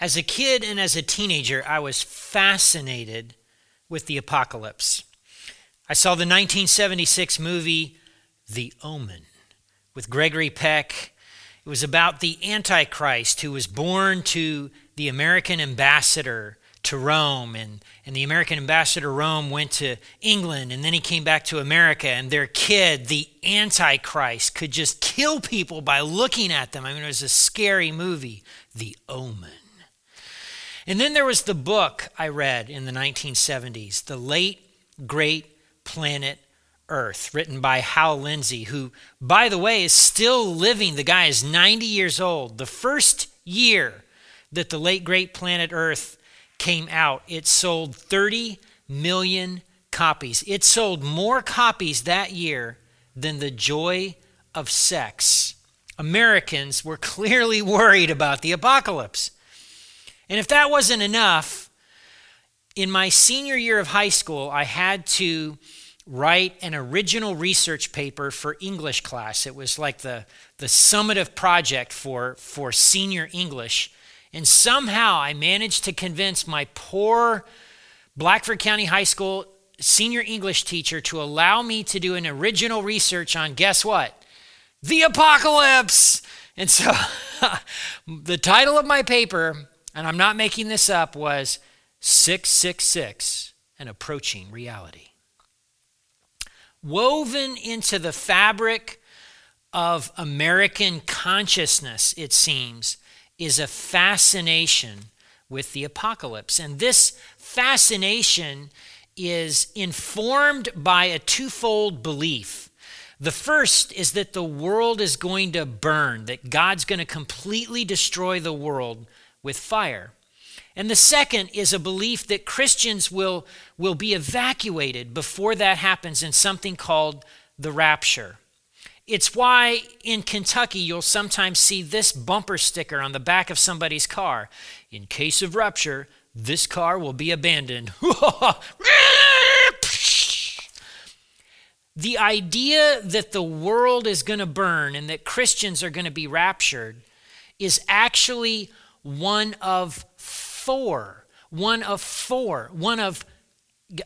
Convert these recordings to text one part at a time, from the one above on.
As a kid and as a teenager, I was fascinated with the apocalypse. I saw the 1976 movie The Omen with Gregory Peck. It was about the Antichrist who was born to the American ambassador to Rome, and, and the American ambassador to Rome went to England, and then he came back to America, and their kid, the Antichrist, could just kill people by looking at them. I mean, it was a scary movie, The Omen. And then there was the book I read in the 1970s, The Late Great Planet Earth, written by Hal Lindsey, who, by the way, is still living. The guy is 90 years old. The first year that The Late Great Planet Earth came out, it sold 30 million copies. It sold more copies that year than The Joy of Sex. Americans were clearly worried about the apocalypse. And if that wasn't enough, in my senior year of high school, I had to write an original research paper for English class. It was like the, the summative project for, for senior English. And somehow I managed to convince my poor Blackford County High School senior English teacher to allow me to do an original research on guess what? The apocalypse. And so the title of my paper and I'm not making this up, was 666 an approaching reality. Woven into the fabric of American consciousness, it seems, is a fascination with the apocalypse. And this fascination is informed by a twofold belief. The first is that the world is going to burn, that God's going to completely destroy the world with fire. And the second is a belief that Christians will, will be evacuated before that happens in something called the rapture. It's why in Kentucky you'll sometimes see this bumper sticker on the back of somebody's car. In case of rapture, this car will be abandoned. the idea that the world is going to burn and that Christians are going to be raptured is actually one of four. One of four. One of,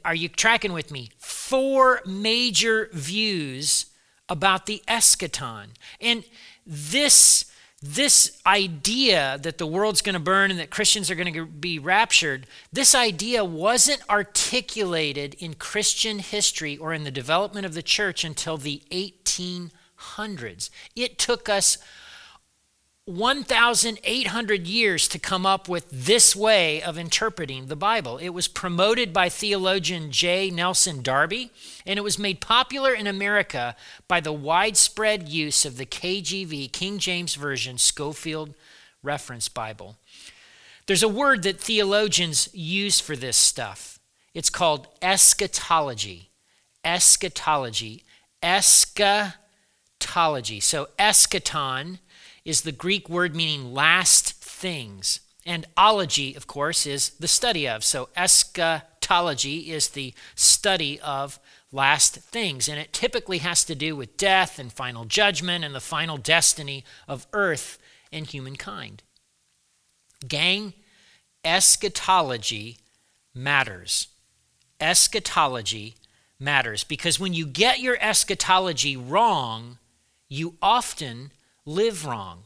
are you tracking with me? Four major views about the eschaton. And this this idea that the world's going to burn and that Christians are going to be raptured, this idea wasn't articulated in Christian history or in the development of the church until the 1800s. It took us 1,800 years to come up with this way of interpreting the Bible. It was promoted by theologian J. Nelson Darby, and it was made popular in America by the widespread use of the KJV, King James Version, Scofield Reference Bible. There's a word that theologians use for this stuff. It's called eschatology. Eschatology. Eschatology. So, eschaton is the Greek word meaning last things. And ology, of course, is the study of. So eschatology is the study of last things. And it typically has to do with death and final judgment and the final destiny of earth and humankind. Gang, eschatology matters. Eschatology matters because when you get your eschatology wrong, you often live wrong.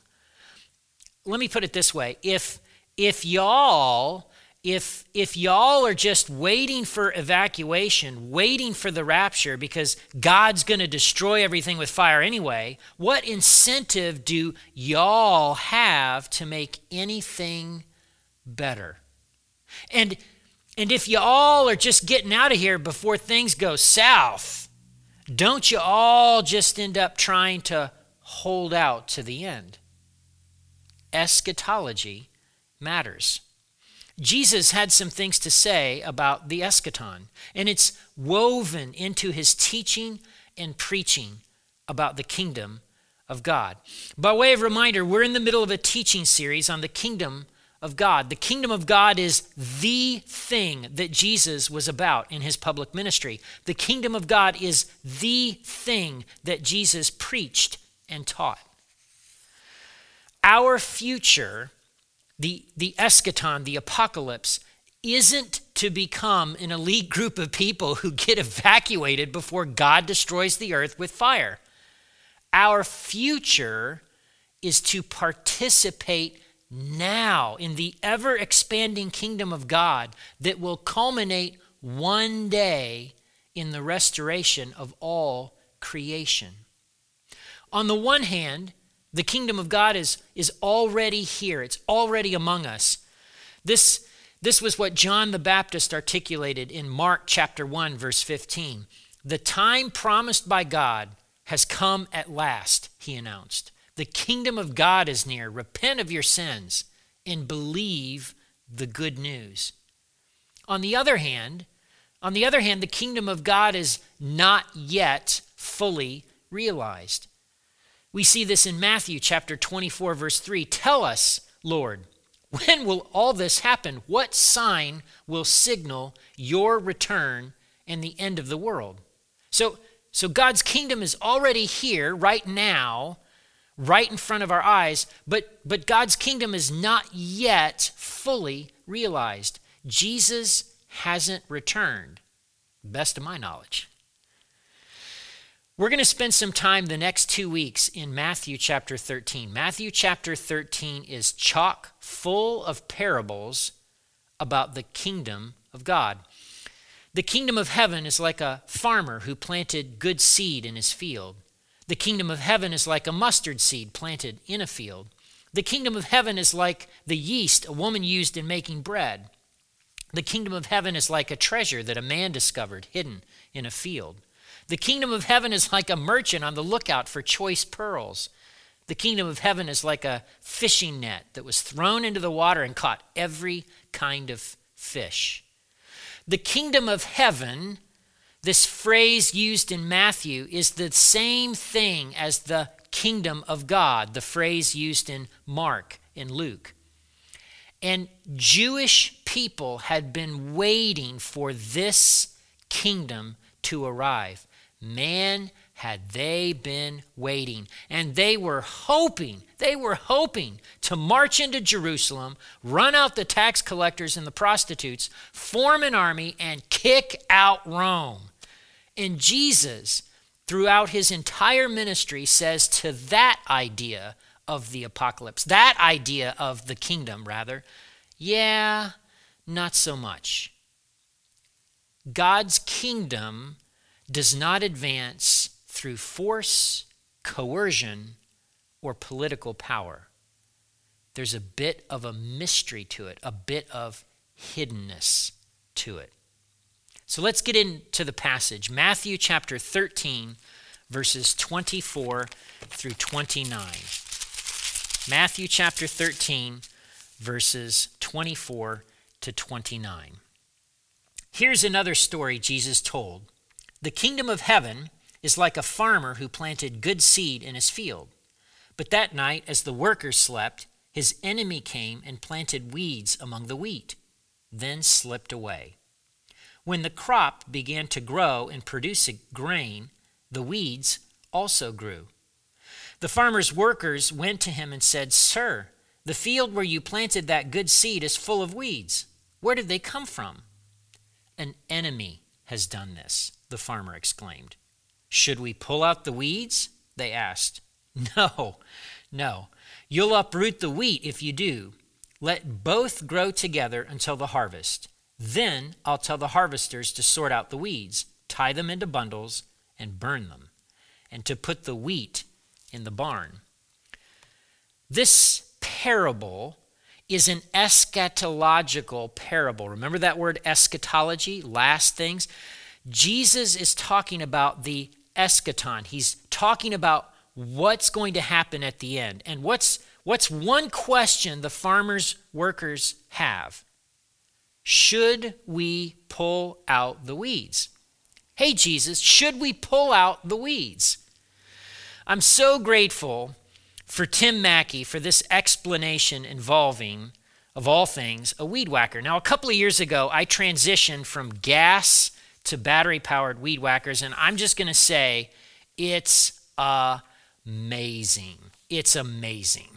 Let me put it this way if, if y'all if if y'all are just waiting for evacuation, waiting for the rapture because God's going to destroy everything with fire anyway, what incentive do y'all have to make anything better? And and if y'all are just getting out of here before things go south, don't you all just end up trying to hold out to the end. Eschatology matters. Jesus had some things to say about the eschaton, and it's woven into his teaching and preaching about the kingdom of God. By way of reminder, we're in the middle of a teaching series on the kingdom of God. The kingdom of God is the thing that Jesus was about in his public ministry. The kingdom of God is the thing that Jesus preached and taught. Our future the, the eschaton, the apocalypse, isn't to become an elite group of people who get evacuated before God destroys the earth with fire. Our future is to participate now in the ever expanding kingdom of God that will culminate one day in the restoration of all creation. On the one hand, the kingdom of God is, is already here, it's already among us. This, this was what John the Baptist articulated in Mark chapter 1, verse 15. The time promised by God has come at last, he announced. The kingdom of God is near. Repent of your sins and believe the good news. On the other hand, on the other hand, the kingdom of God is not yet fully realized. We see this in Matthew chapter 24 verse 3. Tell us, Lord, when will all this happen? What sign will signal your return and the end of the world? So so God's kingdom is already here right now right in front of our eyes, but, but God's kingdom is not yet fully realized. Jesus hasn't returned, best of my knowledge. We're going to spend some time the next two weeks in Matthew chapter 13. Matthew chapter 13 is chock full of parables about the kingdom of God. The kingdom of heaven is like a farmer who planted good seed in his field. The kingdom of heaven is like a mustard seed planted in a field. The kingdom of heaven is like the yeast a woman used in making bread. The kingdom of heaven is like a treasure that a man discovered hidden in a field. The kingdom of heaven is like a merchant on the lookout for choice pearls. The kingdom of heaven is like a fishing net that was thrown into the water and caught every kind of fish. The kingdom of heaven this phrase used in Matthew is the same thing as the kingdom of God, the phrase used in Mark and Luke. And Jewish people had been waiting for this kingdom to arrive. Man, had they been waiting. And they were hoping, they were hoping to march into Jerusalem, run out the tax collectors and the prostitutes, form an army, and kick out Rome. And Jesus, throughout his entire ministry, says to that idea of the apocalypse, that idea of the kingdom, rather, yeah, not so much. God's kingdom does not advance through force, coercion, or political power. There's a bit of a mystery to it, a bit of hiddenness to it. So let's get into the passage. Matthew chapter 13, verses 24 through 29. Matthew chapter 13, verses 24 to 29. Here's another story Jesus told The kingdom of heaven is like a farmer who planted good seed in his field. But that night, as the workers slept, his enemy came and planted weeds among the wheat, then slipped away. When the crop began to grow and produce grain, the weeds also grew. The farmer's workers went to him and said, Sir, the field where you planted that good seed is full of weeds. Where did they come from? An enemy has done this, the farmer exclaimed. Should we pull out the weeds? They asked. No, no. You'll uproot the wheat if you do. Let both grow together until the harvest. Then I'll tell the harvesters to sort out the weeds, tie them into bundles, and burn them, and to put the wheat in the barn. This parable is an eschatological parable. Remember that word eschatology, last things? Jesus is talking about the eschaton. He's talking about what's going to happen at the end. And what's what's one question the farmers workers have? Should we pull out the weeds? Hey, Jesus, should we pull out the weeds? I'm so grateful for Tim Mackie for this explanation involving, of all things, a weed whacker. Now, a couple of years ago, I transitioned from gas to battery powered weed whackers. And I'm just going to say it's amazing. It's amazing.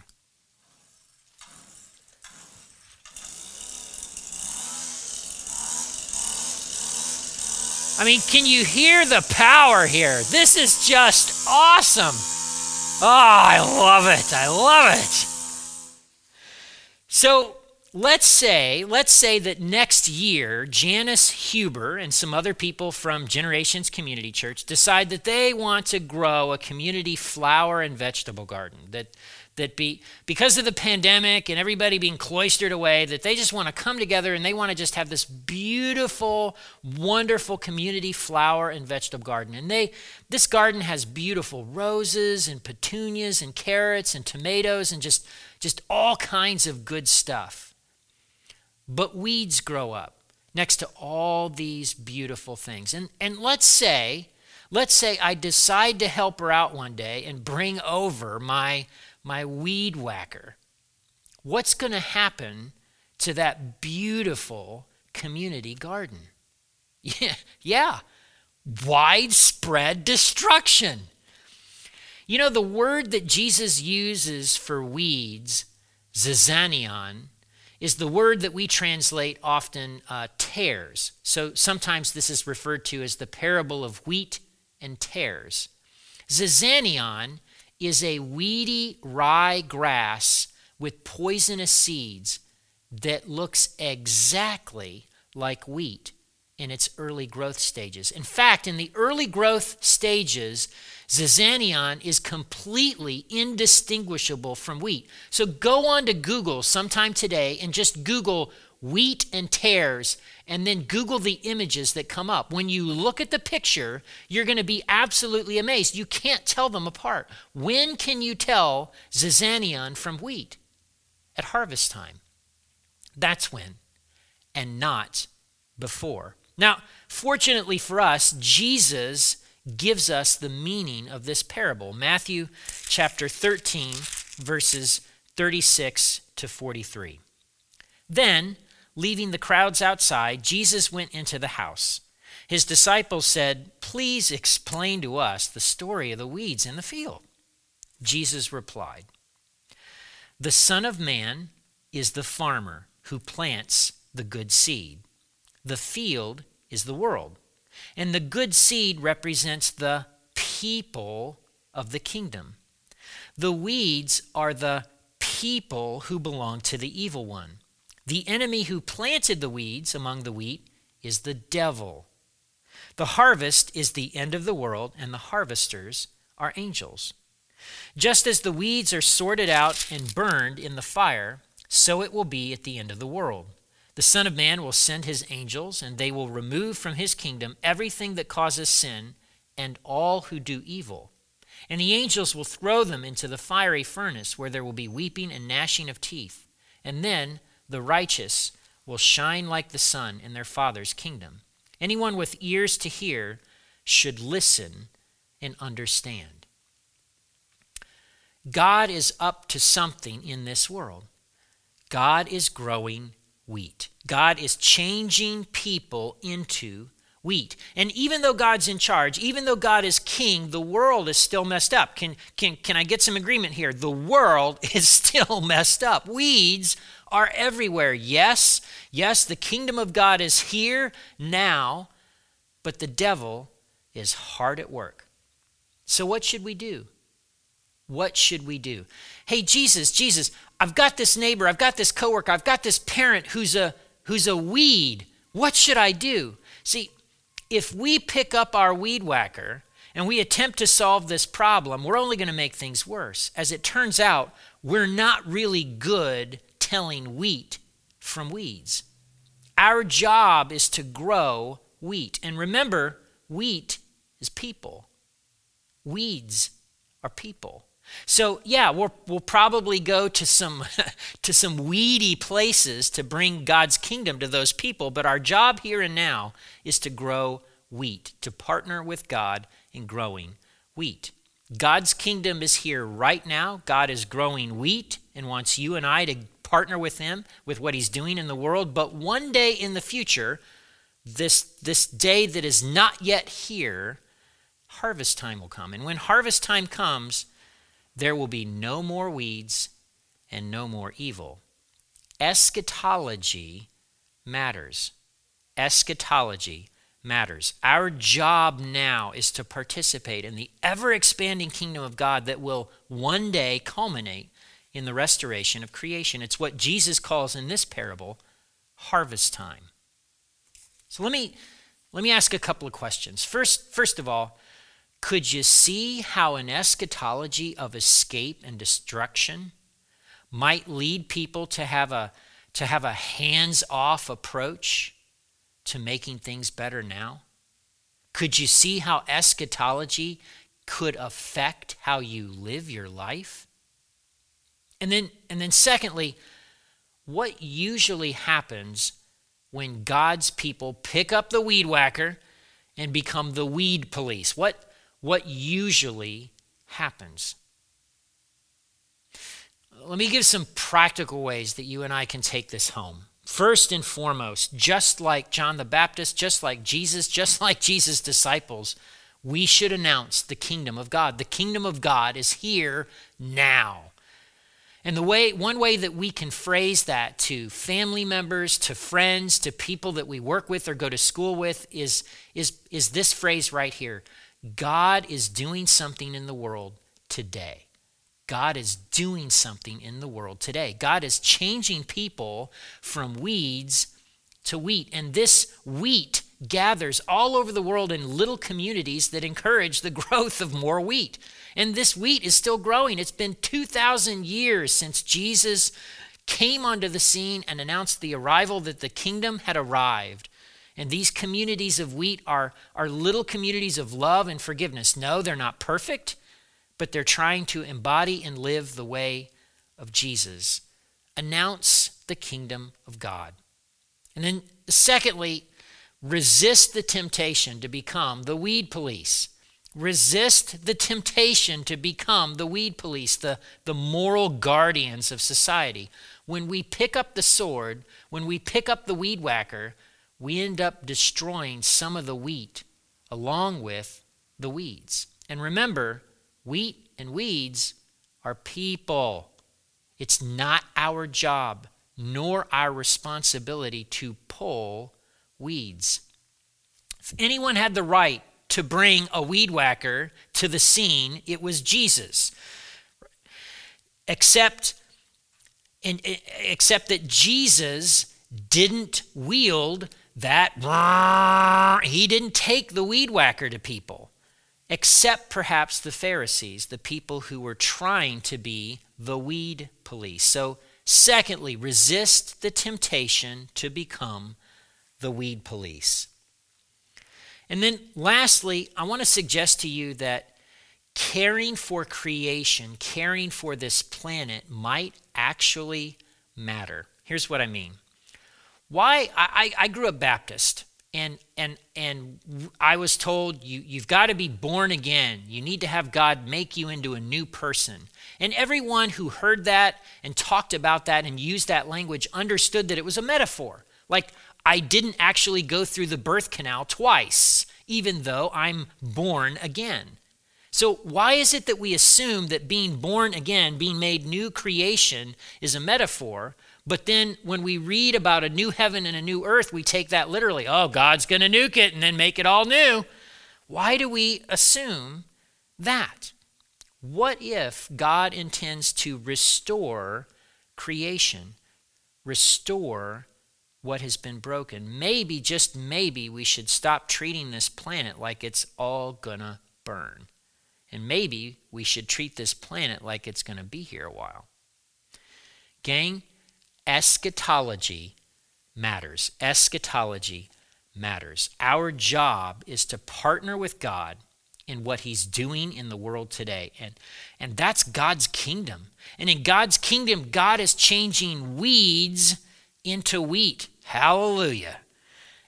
I mean, can you hear the power here? This is just awesome. Oh, I love it. I love it. So, let's say let's say that next year Janice Huber and some other people from Generations Community Church decide that they want to grow a community flower and vegetable garden that that be because of the pandemic and everybody being cloistered away that they just want to come together and they want to just have this beautiful wonderful community flower and vegetable garden. And they this garden has beautiful roses and petunias and carrots and tomatoes and just just all kinds of good stuff but weeds grow up next to all these beautiful things. And, and let's say, let's say I decide to help her out one day and bring over my, my weed whacker. What's going to happen to that beautiful community garden? Yeah, yeah, widespread destruction. You know, the word that Jesus uses for weeds, zizanion, is the word that we translate often uh, tares. So sometimes this is referred to as the parable of wheat and tares. Zizanion is a weedy rye grass with poisonous seeds that looks exactly like wheat in its early growth stages. In fact, in the early growth stages, Zizanion is completely indistinguishable from wheat. So go on to Google sometime today and just Google wheat and tares and then Google the images that come up. When you look at the picture, you're going to be absolutely amazed. You can't tell them apart. When can you tell Zizanion from wheat? At harvest time. That's when, and not before. Now, fortunately for us, Jesus gives us the meaning of this parable. Matthew chapter 13, verses 36 to 43. Then, leaving the crowds outside, Jesus went into the house. His disciples said, Please explain to us the story of the weeds in the field. Jesus replied, The Son of Man is the farmer who plants the good seed. The field is the world. And the good seed represents the people of the kingdom. The weeds are the people who belong to the evil one. The enemy who planted the weeds among the wheat is the devil. The harvest is the end of the world, and the harvesters are angels. Just as the weeds are sorted out and burned in the fire, so it will be at the end of the world. The Son of Man will send his angels, and they will remove from his kingdom everything that causes sin and all who do evil. And the angels will throw them into the fiery furnace, where there will be weeping and gnashing of teeth. And then the righteous will shine like the sun in their Father's kingdom. Anyone with ears to hear should listen and understand. God is up to something in this world. God is growing wheat. God is changing people into wheat. And even though God's in charge, even though God is king, the world is still messed up. Can, can, can I get some agreement here? The world is still messed up. Weeds are everywhere. Yes, yes, the kingdom of God is here now, but the devil is hard at work. So, what should we do? What should we do? Hey, Jesus, Jesus, I've got this neighbor, I've got this coworker, I've got this parent who's a who's a weed. What should I do? See, if we pick up our weed whacker and we attempt to solve this problem, we're only going to make things worse. As it turns out, we're not really good telling wheat from weeds. Our job is to grow wheat. And remember, wheat is people, weeds are people. So yeah, we'll, we'll probably go to some to some weedy places to bring God's kingdom to those people, but our job here and now is to grow wheat, to partner with God in growing wheat. God's kingdom is here right now. God is growing wheat and wants you and I to partner with him with what he's doing in the world, but one day in the future, this this day that is not yet here, harvest time will come. And when harvest time comes, there will be no more weeds and no more evil. Eschatology matters. Eschatology matters. Our job now is to participate in the ever expanding kingdom of God that will one day culminate in the restoration of creation. It's what Jesus calls in this parable harvest time. So let me let me ask a couple of questions. First, first of all, could you see how an eschatology of escape and destruction might lead people to have a to have a hands-off approach to making things better now? Could you see how eschatology could affect how you live your life? And then and then secondly, what usually happens when God's people pick up the weed whacker and become the weed police? What what usually happens? Let me give some practical ways that you and I can take this home. First and foremost, just like John the Baptist, just like Jesus, just like Jesus' disciples, we should announce the kingdom of God. The kingdom of God is here now. And the way one way that we can phrase that to family members, to friends, to people that we work with or go to school with is is is this phrase right here. God is doing something in the world today. God is doing something in the world today. God is changing people from weeds to wheat. And this wheat gathers all over the world in little communities that encourage the growth of more wheat. And this wheat is still growing. It's been 2,000 years since Jesus came onto the scene and announced the arrival that the kingdom had arrived. And these communities of wheat are, are little communities of love and forgiveness. No, they're not perfect, but they're trying to embody and live the way of Jesus. Announce the kingdom of God. And then, secondly, resist the temptation to become the weed police. Resist the temptation to become the weed police, the, the moral guardians of society. When we pick up the sword, when we pick up the weed whacker, we end up destroying some of the wheat along with the weeds. And remember, wheat and weeds are people. It's not our job nor our responsibility to pull weeds. If anyone had the right to bring a weed whacker to the scene, it was Jesus. Except, and, except that Jesus didn't wield that, he didn't take the weed whacker to people, except perhaps the Pharisees, the people who were trying to be the weed police. So, secondly, resist the temptation to become the weed police. And then lastly, I want to suggest to you that caring for creation, caring for this planet might actually matter. Here's what I mean. Why I, I grew up Baptist and and and I was told you you've got to be born again. You need to have God make you into a new person. And everyone who heard that and talked about that and used that language understood that it was a metaphor. Like I didn't actually go through the birth canal twice, even though I'm born again. So, why is it that we assume that being born again, being made new creation, is a metaphor? But then when we read about a new heaven and a new earth, we take that literally. Oh, God's going to nuke it and then make it all new. Why do we assume that? What if God intends to restore creation, restore what has been broken. Maybe, just maybe, we should stop treating this planet like it's all gonna burn. And maybe we should treat this planet like it's gonna be here a while. Gang, eschatology matters. Eschatology matters. Our job is to partner with God in what he's doing in the world today. And, and that's God's kingdom. And in God's kingdom, God is changing weeds into wheat. Hallelujah.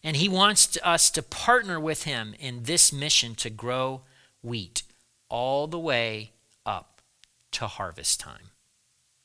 And he wants us to partner with him in this mission to grow wheat all the way up to harvest time.